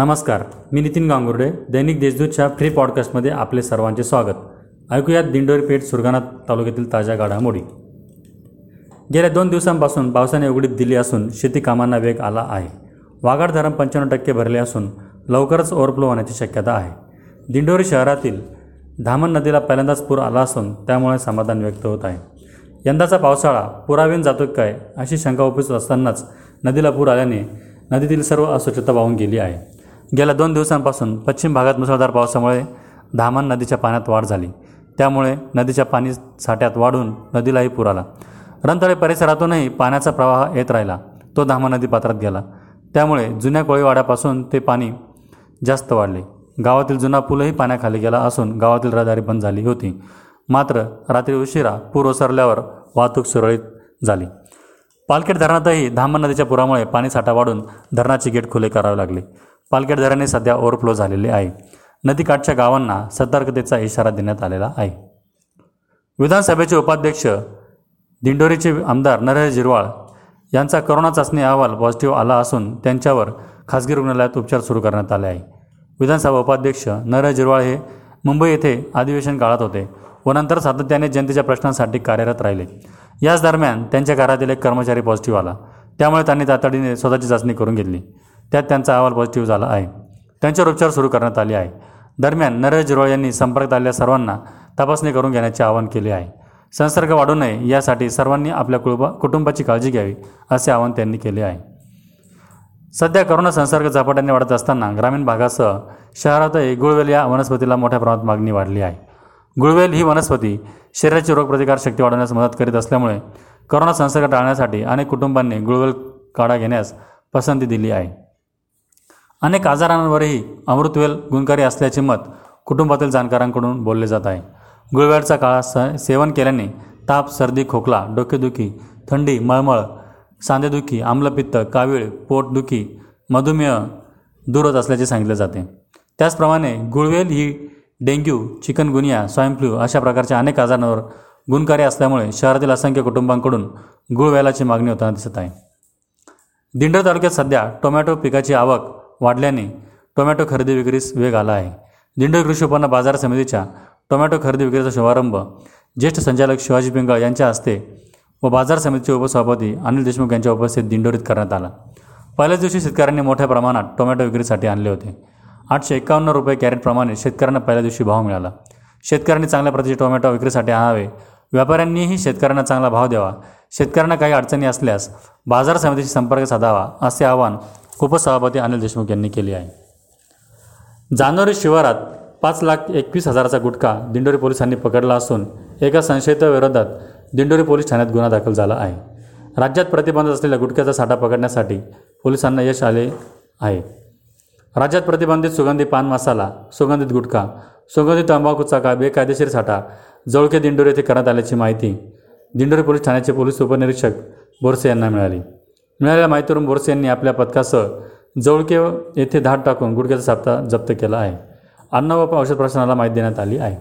नमस्कार मी नितीन गांगुर्डे दैनिक देशदूतच्या फ्री पॉडकास्टमध्ये आपले सर्वांचे स्वागत ऐकूयात दिंडोरी पेठ सुरगाणा तालुक्यातील ताज्या घडामोडी गेल्या दोन दिवसांपासून पावसाने उघडीप दिली असून शेती कामांना वेग आला आहे वाघाड धरण पंच्याण्णव टक्के भरले असून लवकरच ओव्हरफ्लो होण्याची शक्यता आहे दिंडोरी शहरातील धामण नदीला पहिल्यांदाच पूर आला असून त्यामुळे समाधान व्यक्त होत आहे यंदाचा पावसाळा पुरावेन जातो काय अशी शंका उपस्थित असतानाच नदीला पूर आल्याने नदीतील सर्व अस्वच्छता वाहून गेली आहे गेल्या दोन दिवसांपासून पश्चिम भागात मुसळधार पावसामुळे धामण नदीच्या पाण्यात वाढ झाली त्यामुळे नदीच्या पाणी साठ्यात वाढून नदीलाही पूर आला रंतळे परिसरातूनही पाण्याचा प्रवाह येत राहिला तो धामण नदी पात्रात गेला त्यामुळे जुन्या कोळीवाड्यापासून ते पाणी जास्त वाढले गावातील जुना पूलही पाण्याखाली गेला असून गावातील रहदारी बंद झाली होती मात्र रात्री उशिरा पूर ओसरल्यावर वाहतूक सुरळीत झाली पालखेड धरणातही धामण नदीच्या पुरामुळे पाणीसाठा वाढून धरणाची गेट खुले करावे लागले पालखेडधरणे सध्या ओव्हरफ्लो झालेले आहे नदीकाठच्या गावांना सतर्कतेचा इशारा देण्यात आलेला आहे विधानसभेचे उपाध्यक्ष दिंडोरीचे आमदार नरेश जिरवाळ यांचा करोना चाचणी अहवाल पॉझिटिव्ह आला असून त्यांच्यावर खासगी रुग्णालयात उपचार सुरू करण्यात आले आहे विधानसभा उपाध्यक्ष नरेश जिरवाळ हे मुंबई येथे अधिवेशन काळात होते व नंतर सातत्याने जनतेच्या प्रश्नांसाठी कार्यरत राहिले याच दरम्यान त्यांच्या घरातील एक कर्मचारी पॉझिटिव्ह आला त्यामुळे त्यांनी तातडीने स्वतःची चाचणी करून घेतली त्यात त्यांचा अहवाल पॉझिटिव्ह झाला आहे त्यांच्यावर उपचार सुरू करण्यात आले आहे दरम्यान नरेश जिरोळ यांनी संपर्कात आलेल्या सर्वांना तपासणी करून घेण्याचे आवाहन केले आहे संसर्ग वाढू नये यासाठी सर्वांनी आपल्या कुटुंबा कुटुंबाची काळजी घ्यावी असे आवाहन त्यांनी केले आहे सध्या करोना संसर्ग झपाट्याने वाढत असताना ग्रामीण भागासह शहरातही गुळवेल या वनस्पतीला मोठ्या प्रमाणात मागणी वाढली आहे गुळवेल ही वनस्पती शरीराची रोगप्रतिकारशक्ती वाढवण्यास मदत करीत असल्यामुळे करोना संसर्ग टाळण्यासाठी अनेक कुटुंबांनी गुळवेल काढा घेण्यास पसंती दिली आहे अनेक आजारांवरही अमृतवेल गुणकारी असल्याचे मत कुटुंबातील जाणकारांकडून बोलले जात आहे गुळवेळचा काळा स सेवन केल्याने ताप सर्दी खोकला डोकेदुखी थंडी मळमळ सांधेदुखी आम्लपित्त कावीळ पोटदुखी मधुमेह दूर होत असल्याचे सांगितले जाते त्याचप्रमाणे गुळवेल ही डेंग्यू चिकनगुनिया फ्लू अशा प्रकारच्या अनेक आजारांवर गुणकारी असल्यामुळे शहरातील असंख्य कुटुंबांकडून गुळवेलाची मागणी होताना दिसत आहे दिंडर तालुक्यात सध्या टोमॅटो पिकाची आवक वाढल्याने टोमॅटो खरेदी विक्रीस वेग आला आहे दिंडोरी कृषी उत्पन्न बाजार समितीच्या टोमॅटो खरेदी विक्रीचा शुभारंभ ज्येष्ठ संचालक शिवाजी पिंगळ यांच्या हस्ते व बाजार समितीचे उपसभापती अनिल देशमुख यांच्या उपस्थित दिंडोरीत करण्यात आला पहिल्याच दिवशी शेतकऱ्यांनी मोठ्या प्रमाणात टोमॅटो विक्रीसाठी आणले होते आठशे एकावन्न रुपये कॅरेटप्रमाणे शेतकऱ्यांना पहिल्या दिवशी भाव मिळाला शेतकऱ्यांनी चांगल्या प्रतीचे टोमॅटो विक्रीसाठी आणावे व्यापाऱ्यांनीही शेतकऱ्यांना चांगला भाव द्यावा शेतकऱ्यांना काही अडचणी असल्यास बाजार समितीशी संपर्क साधावा असे आवाहन उपसभापती अनिल देशमुख यांनी केली आहे जानेवारी शिवारात पाच लाख एकवीस हजाराचा गुटखा दिंडोरी पोलिसांनी पकडला असून एका संशयिताविरोधात दिंडोरी पोलीस ठाण्यात गुन्हा दाखल झाला आहे राज्यात प्रतिबंधित असलेल्या गुटख्याचा साठा पकडण्यासाठी पोलिसांना यश आले आहे राज्यात प्रतिबंधित सुगंधी पान मसाला सुगंधित गुटखा सुगंधित तंबाखूचा का बेकायदेशीर साठा जवळके दिंडोरी येथे करण्यात आल्याची माहिती दिंडोरी पोलीस ठाण्याचे पोलीस उपनिरीक्षक बोरसे यांना मिळाली मिळालेल्या माहितीवरून बोरसे यांनी आपल्या पथकासह जवळकेव येथे धाड टाकून गुडघ्याचा सापळा जप्त केला आहे अन्न व औषध प्रशासनाला माहिती देण्यात आली आहे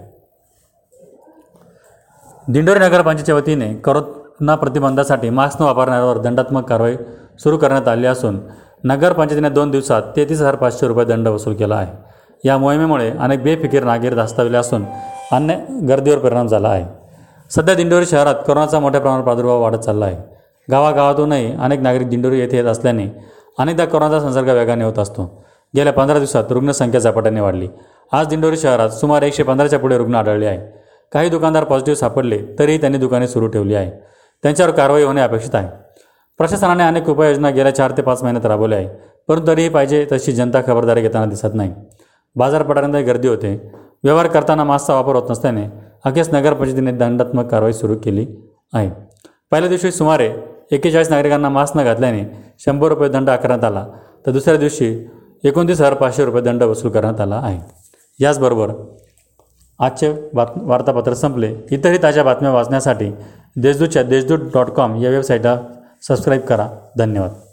दिंडोरी नगरपंचायतच्या वतीने करोना प्रतिबंधासाठी मास्क न वापरणाऱ्यावर दंडात्मक कारवाई सुरू करण्यात आली असून नगरपंचायतीने दोन दिवसात तेहतीस हजार पाचशे रुपये दंड वसूल केला आहे या मोहिमेमुळे अनेक बेफिकीर नागरिक धास्तावले असून अन्य गर्दीवर परिणाम झाला आहे सध्या दिंडोरी शहरात कोरोनाचा मोठ्या प्रमाणात प्रादुर्भाव वाढत चालला आहे गावागावातूनही अनेक नागरिक दिंडोरी येथे येत असल्याने अनेकदा कोरोनाचा संसर्ग वेगाने होत असतो गेल्या पंधरा दिवसात रुग्णसंख्या झपाट्याने वाढली आज दिंडोरी शहरात सुमारे एकशे पंधराच्या पुढे रुग्ण आढळले आहे काही दुकानदार पॉझिटिव्ह सापडले तरीही त्यांनी दुकाने सुरू ठेवली आहे त्यांच्यावर कारवाई होणे अपेक्षित आहे प्रशासनाने अनेक उपाययोजना गेल्या चार ते पाच महिन्यात राबवल्या आहे परंतु तरीही पाहिजे तशी जनता खबरदारी घेताना दिसत नाही बाजारपेठांमध्ये गर्दी होते व्यवहार करताना मास्कचा वापर होत नसल्याने अखेर नगरपरिषदेने दंडात्मक कारवाई सुरू केली आहे पहिल्या दिवशी सुमारे एक्केचाळीस नागरिकांना मास्क न घातल्याने शंभर रुपये दंड आकारण्यात आला तर दुसऱ्या दिवशी एकोणतीस हजार पाचशे रुपये दंड वसूल करण्यात आला आहे याचबरोबर आजचे बात वार्तापत्र संपले इतरही ताज्या बातम्या वाचण्यासाठी देशदूतच्या देशदूत डॉट कॉम या वेबसाईटला सबस्क्राईब करा धन्यवाद